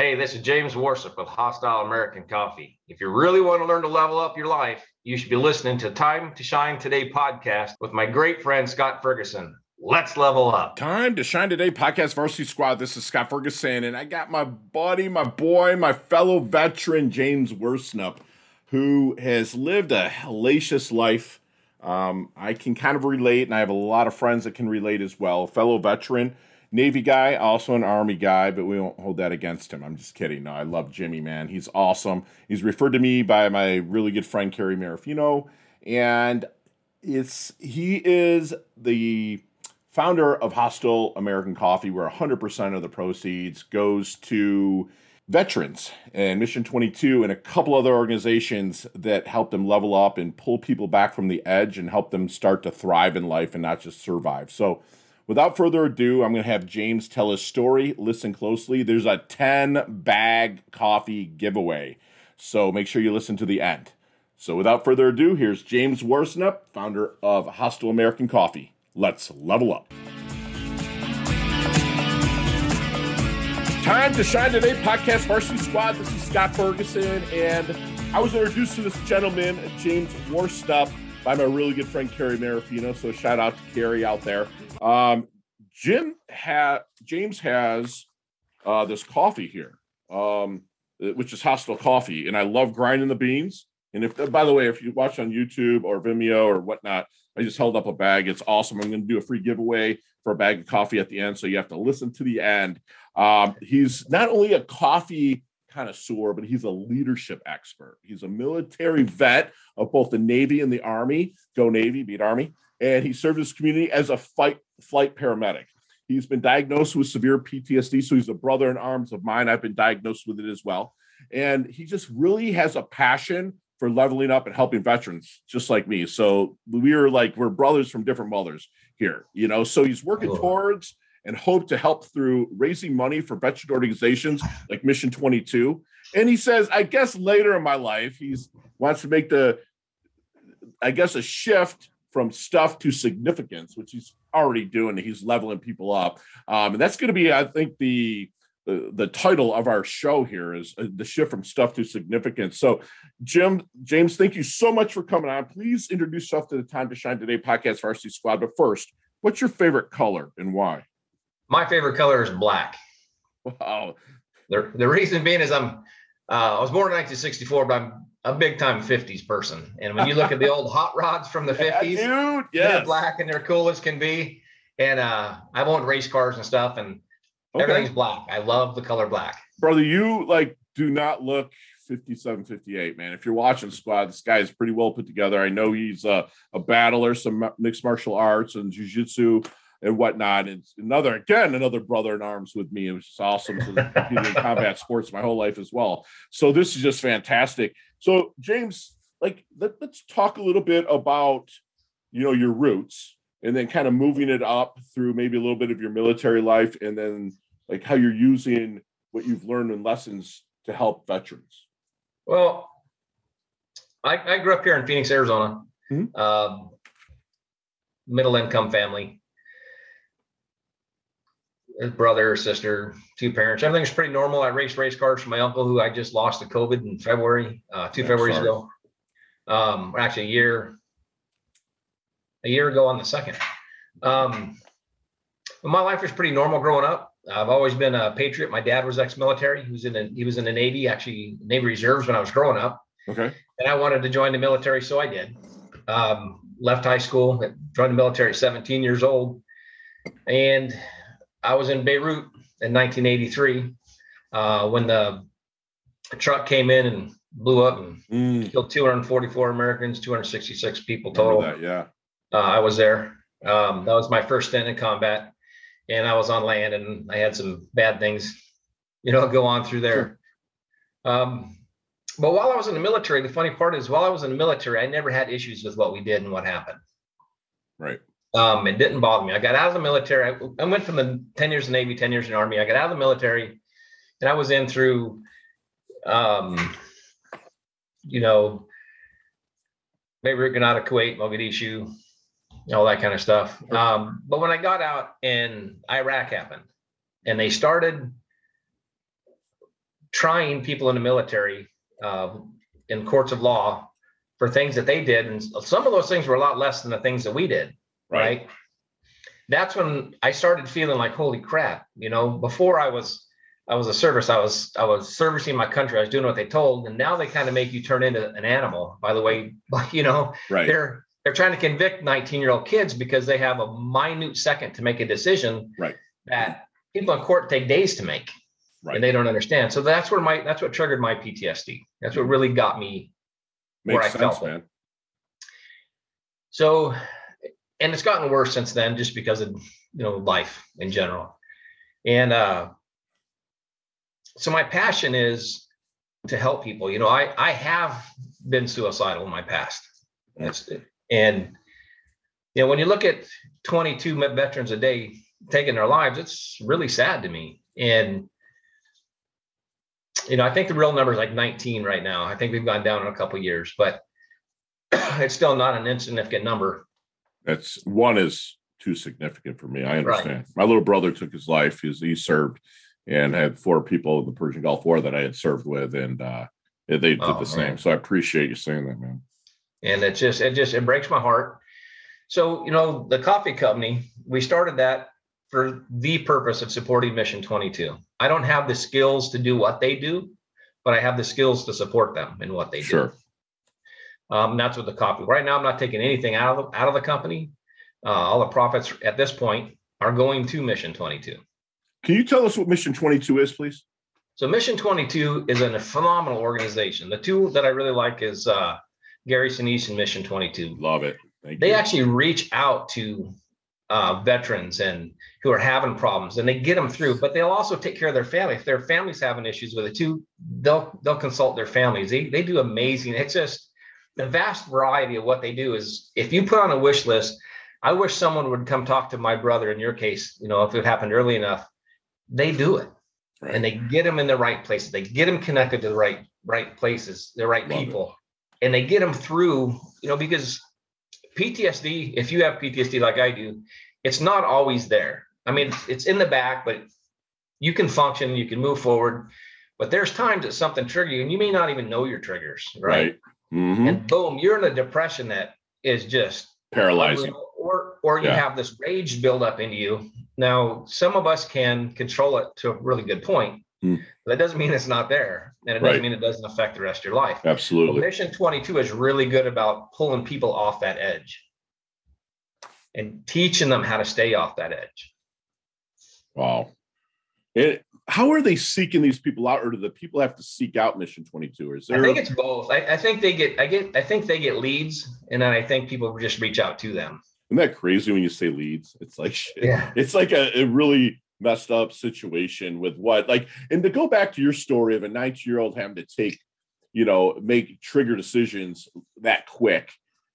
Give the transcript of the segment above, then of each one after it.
Hey, this is James Worsnup with Hostile American Coffee. If you really want to learn to level up your life, you should be listening to Time to Shine Today podcast with my great friend Scott Ferguson. Let's level up. Time to Shine Today podcast varsity squad. This is Scott Ferguson, and I got my buddy, my boy, my fellow veteran, James Worsnup, who has lived a hellacious life. Um, I can kind of relate, and I have a lot of friends that can relate as well. Fellow veteran Navy guy, also an Army guy, but we won't hold that against him. I'm just kidding. No, I love Jimmy, man. He's awesome. He's referred to me by my really good friend Kerry Marifino, and it's he is the founder of Hostile American Coffee, where 100% of the proceeds goes to veterans and Mission 22 and a couple other organizations that help them level up and pull people back from the edge and help them start to thrive in life and not just survive. So Without further ado, I'm going to have James tell his story. Listen closely. There's a 10 bag coffee giveaway. So make sure you listen to the end. So without further ado, here's James Worsnup, founder of Hostile American Coffee. Let's level up. Time to shine today, podcast varsity squad. This is Scott Ferguson, and I was introduced to this gentleman, James Worsnup, by my really good friend Carrie Marafino. So shout out to Carrie out there. Um, Jim had James has uh, this coffee here, um, which is Hostile Coffee, and I love grinding the beans. And if, by the way, if you watch on YouTube or Vimeo or whatnot, I just held up a bag. It's awesome. I'm going to do a free giveaway for a bag of coffee at the end, so you have to listen to the end. Um, he's not only a coffee connoisseur, but he's a leadership expert. He's a military vet of both the Navy and the Army. Go Navy, beat Army and he served his community as a fight flight paramedic. He's been diagnosed with severe PTSD, so he's a brother in arms of mine. I've been diagnosed with it as well, and he just really has a passion for leveling up and helping veterans, just like me. So we are like we're brothers from different mothers here, you know. So he's working towards and hope to help through raising money for veteran organizations like Mission 22. And he says, I guess later in my life, he's wants to make the, I guess, a shift from stuff to significance, which he's already doing. He's leveling people up, um, and that's going to be, I think, the, the the title of our show here is uh, the shift from stuff to significance. So, Jim, James, thank you so much for coming on. Please introduce yourself to the Time to Shine Today podcast varsity squad. But first, what's your favorite color and why? My favorite color is black. Wow. The, the reason being is I'm uh, I was born in 1964, but I'm a big time 50s person. And when you look at the old hot rods from the 50s, yeah, dude, yes. they're black and they're cool as can be. And uh, I've owned race cars and stuff, and okay. everything's black. I love the color black. Brother, you like do not look 57, 58, man. If you're watching Squad, this guy is pretty well put together. I know he's a, a battler, some mixed martial arts and jujitsu and whatnot. And another, again, another brother in arms with me. It was just awesome in combat sports my whole life as well. So this is just fantastic. So James, like, let, let's talk a little bit about, you know, your roots and then kind of moving it up through maybe a little bit of your military life and then like how you're using what you've learned and lessons to help veterans. Well, I, I grew up here in Phoenix, Arizona, mm-hmm. uh, middle income family brother, sister, two parents. Everything's pretty normal. I raced race cars for my uncle, who I just lost to COVID in February, uh, two Februarys ago. Um, actually, a year, a year ago on the second. Um, my life was pretty normal growing up. I've always been a patriot. My dad was ex-military. He was in the, he was in the Navy, actually Navy Reserves when I was growing up. Okay. And I wanted to join the military, so I did. Um, left high school, joined the military at 17 years old, and I was in Beirut in 1983 uh, when the truck came in and blew up and mm. killed 244 Americans, 266 people total. That, yeah, uh, I was there. Um, that was my first stint in combat, and I was on land, and I had some bad things, you know, go on through there. Sure. Um, but while I was in the military, the funny part is, while I was in the military, I never had issues with what we did and what happened. Right. Um, it didn't bother me. I got out of the military. I, I went from the 10 years in Navy, 10 years in Army. I got out of the military and I was in through, um, you know, Beirut, Grenada, Kuwait, Mogadishu, all that kind of stuff. Um, but when I got out and Iraq happened and they started trying people in the military uh, in courts of law for things that they did, and some of those things were a lot less than the things that we did. Right. right? That's when I started feeling like, holy crap! You know, before I was I was a service. I was I was servicing my country. I was doing what they told, and now they kind of make you turn into an animal. By the way, you know, right. they're they're trying to convict 19 year old kids because they have a minute second to make a decision right. that people in court take days to make right. and they don't understand. So that's where my that's what triggered my PTSD. That's what really got me Makes where I sense, felt man. It. So, and it's gotten worse since then, just because of you know life in general. And uh, so my passion is to help people. You know, I I have been suicidal in my past. And you know, when you look at 22 veterans a day taking their lives, it's really sad to me. And you know, I think the real number is like 19 right now. I think we've gone down in a couple years, but it's still not an insignificant number. That's one is too significant for me. I understand. Right. My little brother took his life. He, he served and had four people in the Persian Gulf War that I had served with, and uh, they did oh, the man. same. So I appreciate you saying that, man. And it just it just it breaks my heart. So you know, the coffee company we started that for the purpose of supporting Mission 22. I don't have the skills to do what they do, but I have the skills to support them in what they sure. do. Um, that's what the coffee. Right now, I'm not taking anything out of the, out of the company. Uh, all the profits at this point are going to Mission 22. Can you tell us what Mission 22 is, please? So Mission 22 is a phenomenal organization. The two that I really like is uh, Gary Sinise and Mission 22. Love it. Thank they you. actually reach out to uh, veterans and who are having problems and they get them through but they'll also take care of their family if their families having issues with it too they'll they'll consult their families they, they do amazing it's just the vast variety of what they do is if you put on a wish list i wish someone would come talk to my brother in your case you know if it happened early enough they do it right. and they get them in the right places they get them connected to the right right places the right people and they get them through you know because PTSD, if you have PTSD like I do, it's not always there. I mean, it's in the back, but you can function, you can move forward. But there's times that something trigger you, and you may not even know your triggers, right? right. Mm-hmm. And boom, you're in a depression that is just paralyzing. Or or you yeah. have this rage build up in you. Now, some of us can control it to a really good point, mm. but that doesn't mean it's not there. And it doesn't right. mean it doesn't affect the rest of your life. Absolutely. Mission 22 is really good about pulling people off that edge and teaching them how to stay off that edge. Wow. It, how are they seeking these people out, or do the people have to seek out Mission 22? Or is there I think it's both. I, I think they get I get I think they get leads, and then I think people just reach out to them. Isn't that crazy when you say leads? It's like yeah. it's like a, a really messed up situation with what like and to go back to your story of a 19 year old having to take you know make trigger decisions that quick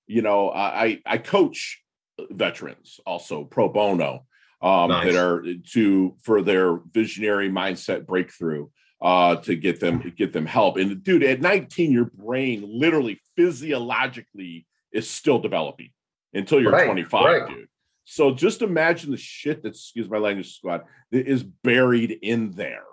you know i i coach veterans also pro bono um, nice. that are to for their visionary mindset breakthrough uh, to get them get them help. And dude, at 19, your brain literally physiologically is still developing until you're right, 25, right. dude. So just imagine the shit that excuse my language squad that is buried in there.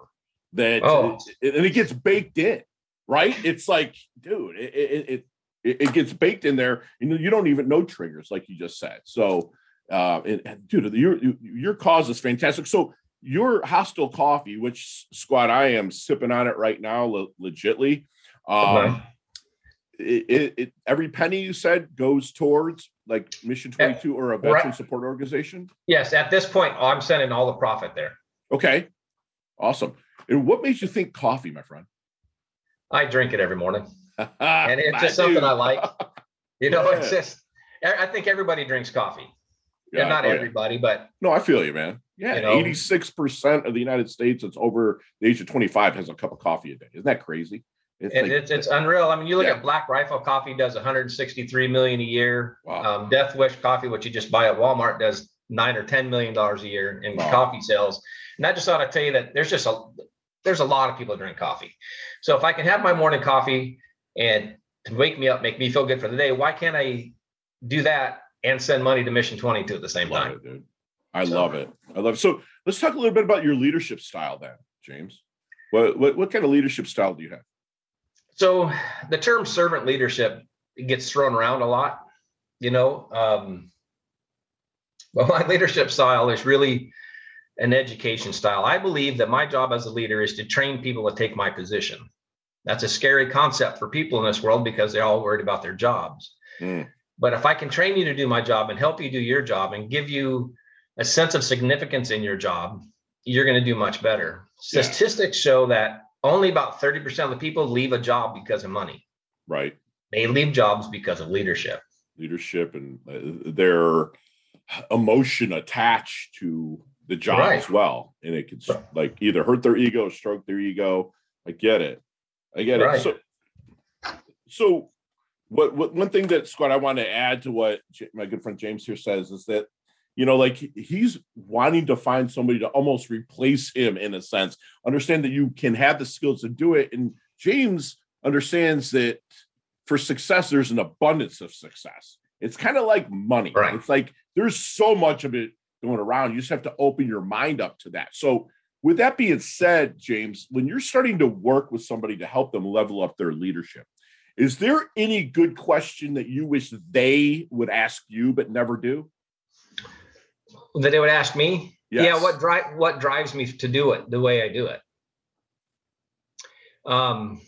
That oh. it, and it gets baked in, right? It's like, dude, it, it, it it, it gets baked in there. and you don't even know triggers, like you just said. So, uh, and, dude, your your cause is fantastic. So your hostile coffee, which squad I am sipping on it right now, le- legitly. Um, okay. it, it, it, every penny you said goes towards like Mission 22 or a veteran right. support organization. Yes, at this point, I'm sending all the profit there. Okay, awesome. And what makes you think coffee, my friend? I drink it every morning. and it's just something I like. You know, yeah. it's just I think everybody drinks coffee. Yeah, not oh, everybody, yeah. but no, I feel you, man. Yeah, eighty-six percent of the United States that's over the age of twenty-five has a cup of coffee a day. Isn't that crazy? It's, like, it's, it's unreal. I mean, you look yeah. at Black Rifle Coffee does 163 million a year. Wow. Um, Death Wish Coffee, which you just buy at Walmart, does nine or ten million dollars a year in wow. coffee sales. And I just ought to tell you that there's just a there's a lot of people drink coffee. So if I can have my morning coffee and to wake me up, make me feel good for the day. Why can't I do that and send money to Mission 22 at the same love time? It, dude. I so, love it. I love it. So let's talk a little bit about your leadership style then, James. What, what what kind of leadership style do you have? So the term servant leadership gets thrown around a lot, you know. Um, but my leadership style is really an education style. I believe that my job as a leader is to train people to take my position. That's a scary concept for people in this world because they're all worried about their jobs. Mm. But if I can train you to do my job and help you do your job and give you a sense of significance in your job, you're going to do much better. Yeah. Statistics show that only about 30% of the people leave a job because of money. Right. They leave jobs because of leadership. Leadership and uh, their emotion attached to the job right. as well. And it can like either hurt their ego, stroke their ego. I get it. I get right. it. So, so what, what one thing that Scott I want to add to what my good friend James here says is that you know like he's wanting to find somebody to almost replace him in a sense. Understand that you can have the skills to do it and James understands that for success there's an abundance of success. It's kind of like money. Right. it's like there's so much of it going around you just have to open your mind up to that. So with that being said James when you're starting to work with somebody to help them level up their leadership is there any good question that you wish they would ask you but never do? That they would ask me? Yes. Yeah, what drive what drives me to do it the way I do it? Um,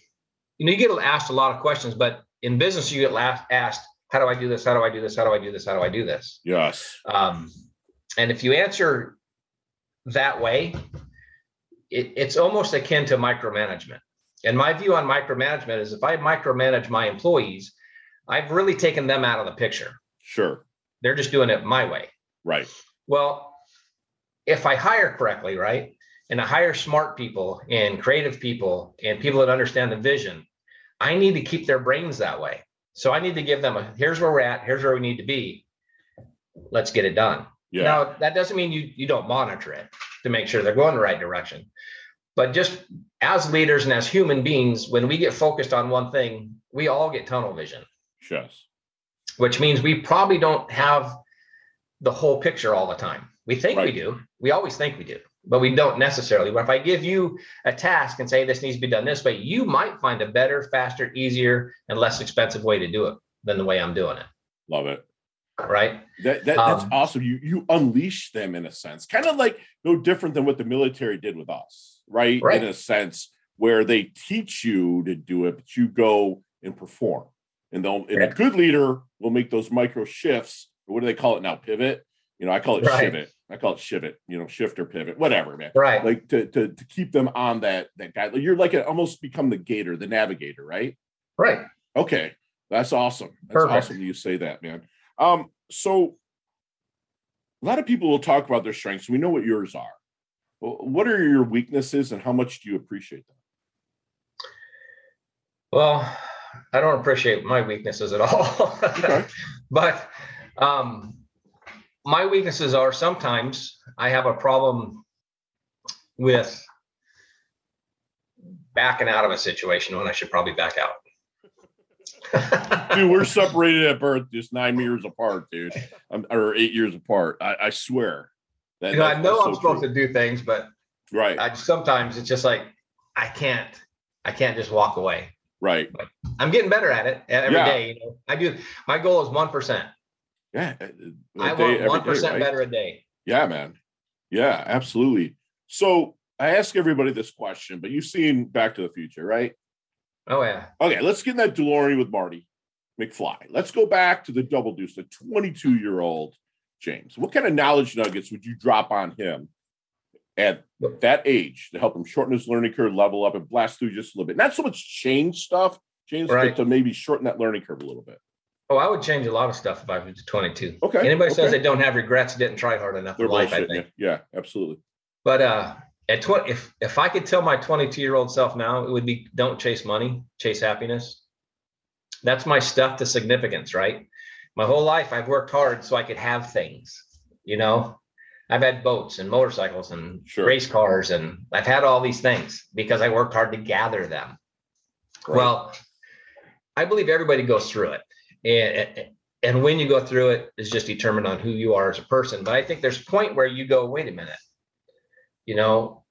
you know, you get asked a lot of questions, but in business, you get asked, "How do I do this? How do I do this? How do I do this? How do I do this?" Yes. Um, and if you answer that way, it, it's almost akin to micromanagement. And my view on micromanagement is if I micromanage my employees, I've really taken them out of the picture. Sure. They're just doing it my way. Right. Well, if I hire correctly, right, and I hire smart people and creative people and people that understand the vision, I need to keep their brains that way. So I need to give them a here's where we're at, here's where we need to be. Let's get it done. Yeah. Now that doesn't mean you you don't monitor it to make sure they're going the right direction. But just as leaders and as human beings, when we get focused on one thing, we all get tunnel vision. Yes. Which means we probably don't have the whole picture all the time. We think right. we do. We always think we do, but we don't necessarily. But if I give you a task and say this needs to be done this way, you might find a better, faster, easier, and less expensive way to do it than the way I'm doing it. Love it right? That, that that's um, awesome. You you unleash them in a sense. Kind of like no different than what the military did with us right, right. in a sense where they teach you to do it but you go and perform. And they'll and right. a good leader will make those micro shifts what do they call it now pivot? You know i call it right. i call it shivot you know shift or pivot whatever man. Right. Like to to, to keep them on that that guy you're like a, almost become the gator the navigator right? Right. Okay. That's awesome. That's Perfect. awesome you say that man um, so a lot of people will talk about their strengths. We know what yours are. What are your weaknesses and how much do you appreciate them? Well, I don't appreciate my weaknesses at all. okay. but um, my weaknesses are sometimes I have a problem with backing out of a situation when I should probably back out dude, we're separated at birth, just nine years apart, dude, I'm, or eight years apart. I, I swear. That, you know, I know I'm supposed true. to do things, but right. I sometimes it's just like I can't. I can't just walk away. Right. But I'm getting better at it every yeah. day. You know, I do. My goal is one percent. Yeah. Uh, I want one percent right? better a day. Yeah, man. Yeah, absolutely. So I ask everybody this question, but you've seen Back to the Future, right? Oh yeah. Okay, let's get in that DeLorean with Marty McFly. Let's go back to the double deuce, the 22 year old James. What kind of knowledge nuggets would you drop on him at that age to help him shorten his learning curve, level up, and blast through just a little bit? Not so much change stuff, James, right. but to maybe shorten that learning curve a little bit. Oh, I would change a lot of stuff if I was 22. Okay. Anybody okay. says they don't have regrets, didn't try hard enough They're in life, I think. Yeah, absolutely. But uh at 20 if if i could tell my 22 year old self now it would be don't chase money chase happiness. That's my stuff to significance right? My whole life i've worked hard so i could have things you know? I've had boats and motorcycles and sure. race cars and i've had all these things because i worked hard to gather them. Right. well i believe everybody goes through it. And and when you go through it is just determined on who you are as a person. But i think there's a point where you go wait a minute you know,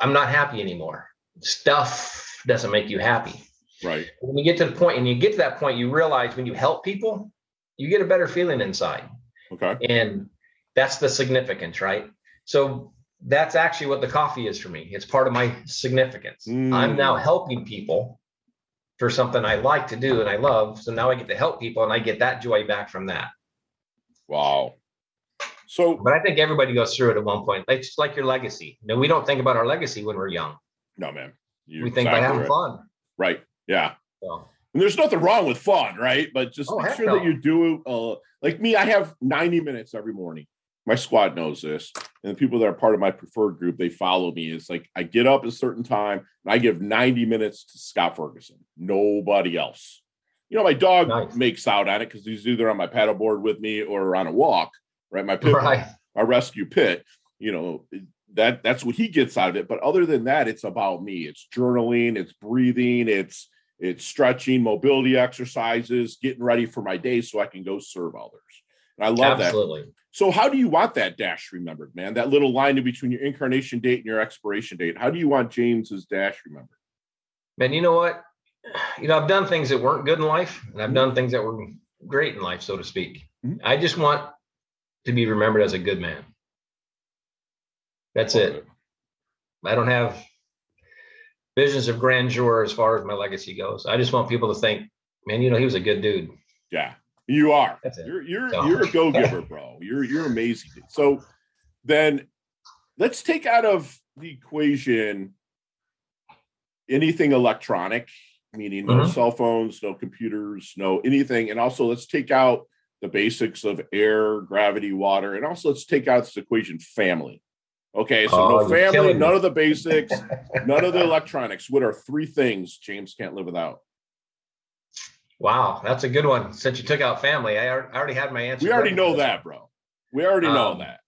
I'm not happy anymore. Stuff doesn't make you happy. Right. When you get to the point and you get to that point, you realize when you help people, you get a better feeling inside. Okay. And that's the significance, right? So that's actually what the coffee is for me. It's part of my significance. Mm. I'm now helping people for something I like to do and I love. So now I get to help people and I get that joy back from that. Wow. So But I think everybody goes through it at one point. It's like your legacy. You know, we don't think about our legacy when we're young. no, man. You're we think exactly having right. fun. Right. Yeah. So And there's nothing wrong with fun, right? But just Oh, make sure no. that you do. Uh, like me, I have 90 minutes every morning. My squad knows this, and the people that are part of my preferred group, they follow me. It's like I get up at a certain time and I give 90 minutes to Scott Ferguson. Nobody else. You know, my dog Nice. makes out on it because he's either on my paddleboard with me or on a walk, right? My pit, right. my rescue pit. You know, that that's what he gets out of it. But other than that, it's about me. It's journaling, it's breathing, it's it's stretching, mobility exercises, getting ready for my day so I can go serve others. And I love that. So, how do you want that dash remembered, man? That little line in between your incarnation date and your expiration date. How do you want James's dash remembered? Man, you know what? You know, I've done things that weren't good in life, and I've done things that were great in life, so to speak. Mhm. I just want to be remembered as a good man. That's it. I don't have visions of grandeur as far as my legacy goes. I just want people to think, man, you know, he was a good dude. Yeah, you are. That's it. You're you're So- you're a go giver, bro. You're you're amazing. So then let's take out of the equation anything electronic, meaning no Mhm. cell phones, no computers, no anything, and also let's take out the basics of air, gravity, water, and also let's take out this equation family. Okay, so Oh, no family, none of the basics, none of the electronics. What are three things James can't live without? Wow, that's a good one. Since you took out family, I al- I already had my answer. We already ready know that, bro. We already know Um, that.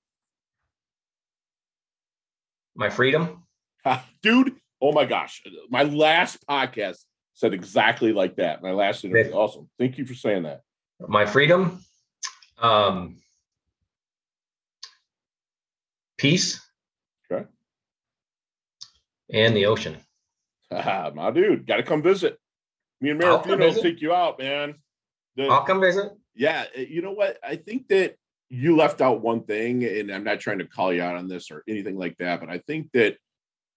My freedom. Dude, oh my gosh. My last podcast said exactly like that. My last interview. Awesome. Thank you for saying that. My freedom. Um, peace. Okay. And the ocean. Haha, my dude, got to come visit. Me and come Marafino will take you out, man. The- I'll come visit. yeah, uh, you know what? I think that you left out one thing, and I'm not trying to call you out on this or anything like that, but I think that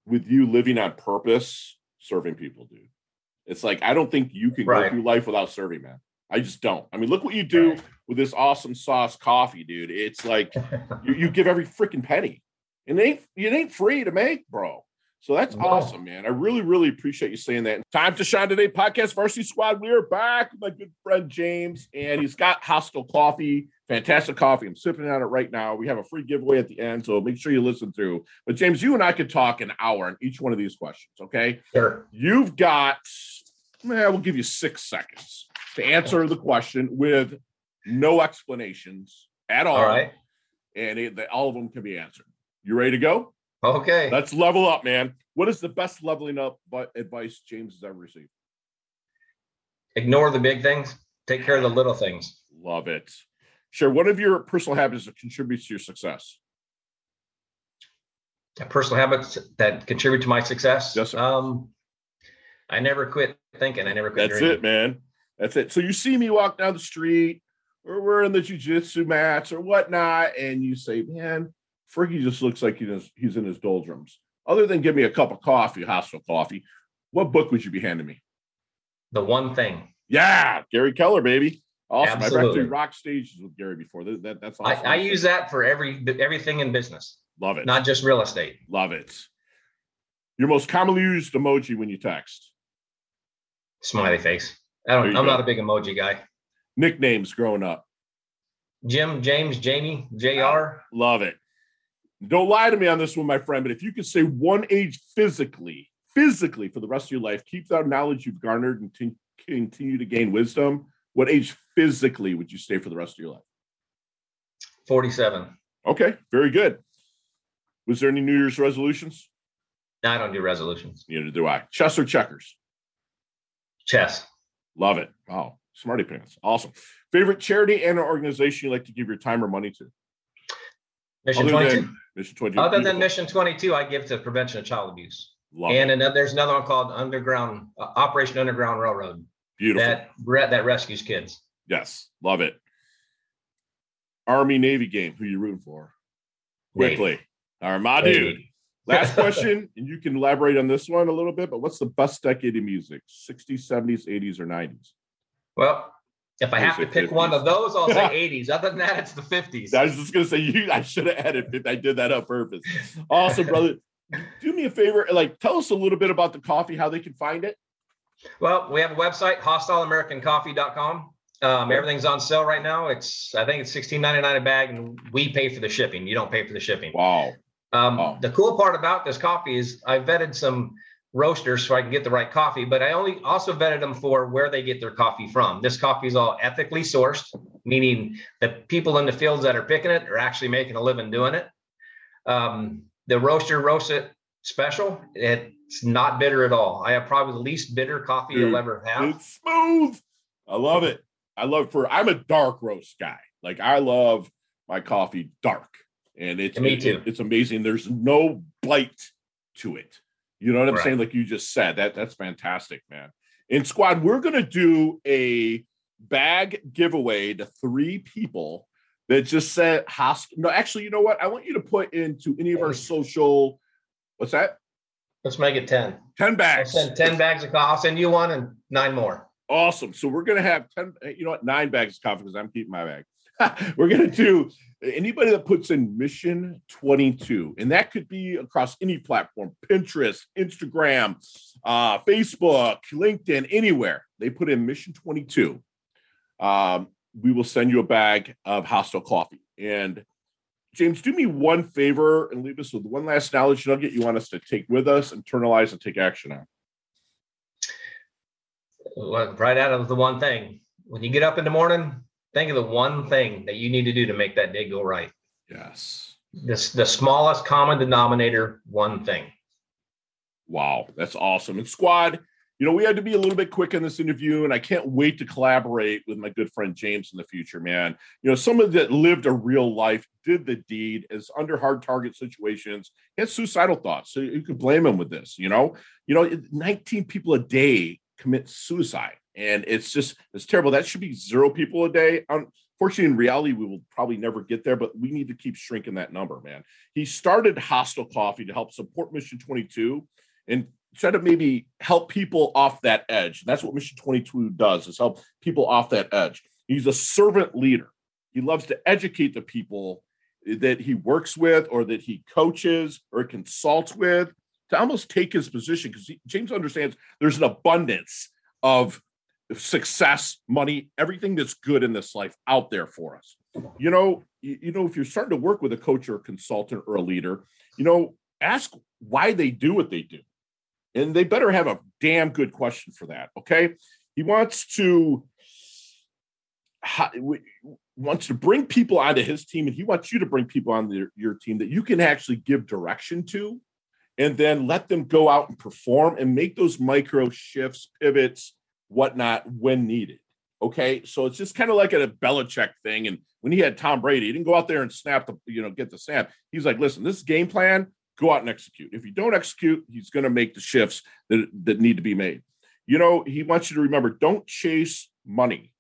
with you living on purpose, serving people, dude, it's like I don't think you can go through life without serving, man. I just don't. I mean, look what you do Right. with this awesome sauce coffee, dude. It's like you, you give every freaking penny, and it ain't it ain't free to make, bro. So that's No. awesome, man. I really, really appreciate you saying that. Time to shine today, podcast varsity squad. We are back with my good friend James, and he's got Hostile Coffee, fantastic coffee. I'm sipping on it right now. We have a free giveaway at the end, so make sure you listen through. But James, you and I could talk an hour on each one of these questions. Okay, Sure. you've got. Well, we'll give you six seconds to answer the question with no explanations at all All right. and it, that all of them can be answered. You ready to go? Okay. Let's level up, man. What is the best leveling up advice James has ever received? Ignore the big things. Take care of the little things. Love it. Share one of your personal habits that contributes to your success. Personal habits that contribute to my success. Yes, sir. Um, I never quit thinking. I never quit That's dreaming. it, man. That's it. So you see me walk down the street, or we're in the jujitsu mats or whatnot, and you say, "Man, Friggy just looks like he's he's in his doldrums." Other than give me a cup of coffee, hostile coffee, what book would you be handing me? The one thing. Yeah, Gary Keller, baby. Awesome. I've Absolutely. actually rock stages with Gary before. That, that- that's awesome. I, I use that for every everything in business, Love it. not just real estate. Love it. Your most commonly used emoji when you text. Smiley face. I don't. I'm go. not a big emoji guy. Nicknames growing up. Jim, James, Jamie, Jr. Love it. Don't lie to me on this one, my friend, but if you could say one age physically, physically for the rest of your life, keep that knowledge you've garnered and t- continue to gain wisdom, what age physically would you stay for the rest of your life? 47. Okay, very good. Was there any New Year's resolutions? No, I don't do resolutions. Neither do I. Chess or checkers? Chess. Love it. Wow. Smarty pants. Awesome. Favorite charity and organization you like to give your time or money to? Mission Other 22. than Mission 22. Other than Mission 22, I give to prevention of child abuse. Love and another, there's another one called Underground uh, Operation Underground Railroad Beautiful. that that rescues kids. yes, love it. Army Navy game. Who you rooting for? Navy. Quickly. All right, my Navy. Last question, and you can elaborate on this one a little bit, but what's the best decade of music? 60s, 70s, 80s, or 90s? Well, if I have to pick 50s. one of those, I'll say 80s. Other than that, it's the 50s. I was just gonna say you I should have added it. I did that on purpose. Awesome, brother. Do me a favor, like tell us a little bit about the coffee, how they can find it. Well, we have a website, hostileamericancoffee.com. Um, everything's on sale right now. It's I think it's $16.99 a bag, and we pay for the shipping. You don't pay for the shipping. Wow. Um, Wow. The cool part about this coffee is I vetted some roasters so I can get the right coffee, but I only also vetted them for where they get their coffee from. This coffee is all ethically sourced, meaning the people in the fields that are picking it are actually making a living doing it. Um, the roaster roasts it special. It's not bitter at all. I have probably the least bitter coffee Dude, you'll ever have. It's smooth. I love it. I love for I'm a dark roast guy. Like I love my coffee dark. And it's Me it- too. it's amazing. There's no bite to it. You know what I'm Right. saying? Like you just said, that that's fantastic, man. In squad, we're gonna do a bag giveaway to three people that just said hosp. No, actually, you know what? I want you to put into any of our social. What's that? Let's make it 10. 10 I'll bags. send 10 bags of coffee. I'll send you one and nine more. Awesome. So we're gonna have 10, you know what, nine bags of coffee because I'm keeping my bag. we're gonna do anybody that puts in mission 22, and that could be across any platform, Pinterest, Instagram, uh, Facebook, LinkedIn, anywhere. They put in mission 22. Um, we will send you a bag of hostile coffee. And James, do me one favor and leave us with one last knowledge nugget you want us to take with us, internalize, and take action on. Right out of the one thing. When you get up in the morning, think of the one thing that you need to do to make that day go right. Yes. This the smallest common denominator, one thing. Wow, that's awesome. And squad, you know, we had to be a little bit quick in this interview, and I can't wait to collaborate with my good friend James in the future, man. You know, someone that lived a real life, did the deed, is under hard target situations, had suicidal thoughts. So you could blame him with this, you know. You know, 19 people a day commit suicide. And it's just it's terrible. That should be zero people a day. Unfortunately, in reality, we will probably never get there, but we need to keep shrinking that number, man. He started Hostile Coffee to help support Mission 22 and try to maybe help people off that edge. And that's what Mission 22 does is help people off that edge. He's a servant leader. He loves to educate the people that he works with or that he coaches or consults with to almost take his position because James understands there's an abundance of success, money, everything that's good in this life out there for us. You know, you, know, if you're starting to work with a coach or a consultant or a leader, you know, ask why they do what they do and they better have a damn good question for that. Okay, he wants to wants to bring people onto his team, and he wants you to bring people on your team that you can actually give direction to, and then let them go out and perform and make those micro shifts, pivots, whatnot when needed. Okay, so it's just kind of like a Belichick thing, and when he had Tom Brady, he didn't go out there and snap the you know get the snap. He's like, listen, this game plan go out and execute. If you don't execute, he's going to make the shifts that, that need to be made. You know, he wants you to remember don't chase money.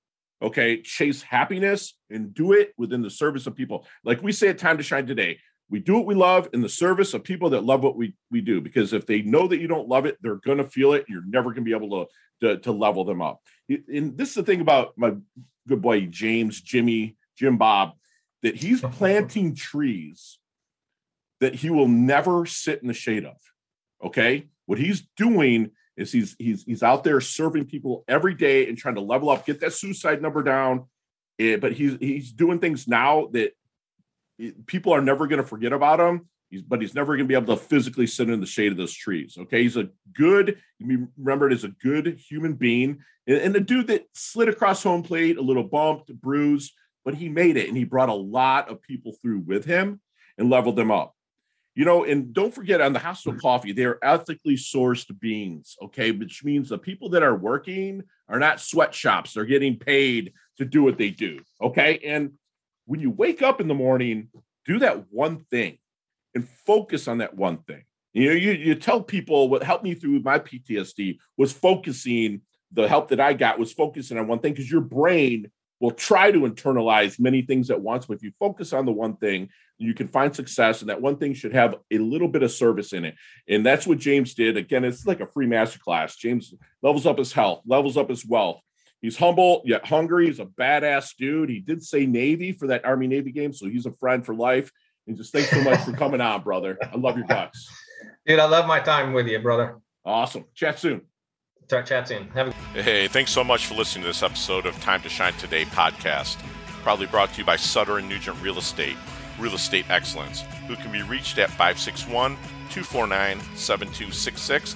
Okay. Chase happiness and do it within the service of people. Like we say at Time to Shine today, we do what we love in the service of people that love what we, we do. Because if they know that you don't love it, they're going to feel it. You're never going to be able to, to, to level them up. And this is the thing about my good boy, James, Jimmy, Jim Bob, that he's planting trees that he will never sit in the shade of. Okay, what he's doing is he's he's he's out there serving people every day and trying to level up, get that suicide number down. Eh, but he's he's doing things now that people are never going to forget about him. He's, but he's never going to be able to physically sit in the shade of those trees. Okay, he's a good, remembered as a good human being, and, and a dude that slid across home plate, a little bumped, bruised, but he made it, and he brought a lot of people through with him and leveled them up. You know, and don't forget on the Hostile Coffee, they're ethically sourced beans, okay, which means the people that are working are not sweatshops. They're getting paid to do what they do, okay? And when you wake up in the morning, do that one thing. and focus on that one thing. You know, you, you tell people what helped me through my PTSD was focusing, the help that I got was focusing on one thing because your brain will try to internalize many things at once. But if you focus on the one thing, you can find success, and that one thing should have a little bit of service in it. And that's what James did. Again, it's like a free masterclass. James levels up his health, levels up his wealth. He's humble yet hungry. He's a badass dude. He did say Navy for that Army Navy game, so he's a friend for life. And just thanks so much for coming on, brother. I love your guts. Dude, I love my time with you, brother. Awesome. Chat soon. Chat soon. Have a- hey, thanks so much for listening to this episode of Time to Shine Today podcast. Probably brought to you by Sutter and Nugent Real Estate, Real Estate Excellence, who can be reached at 561 249 7266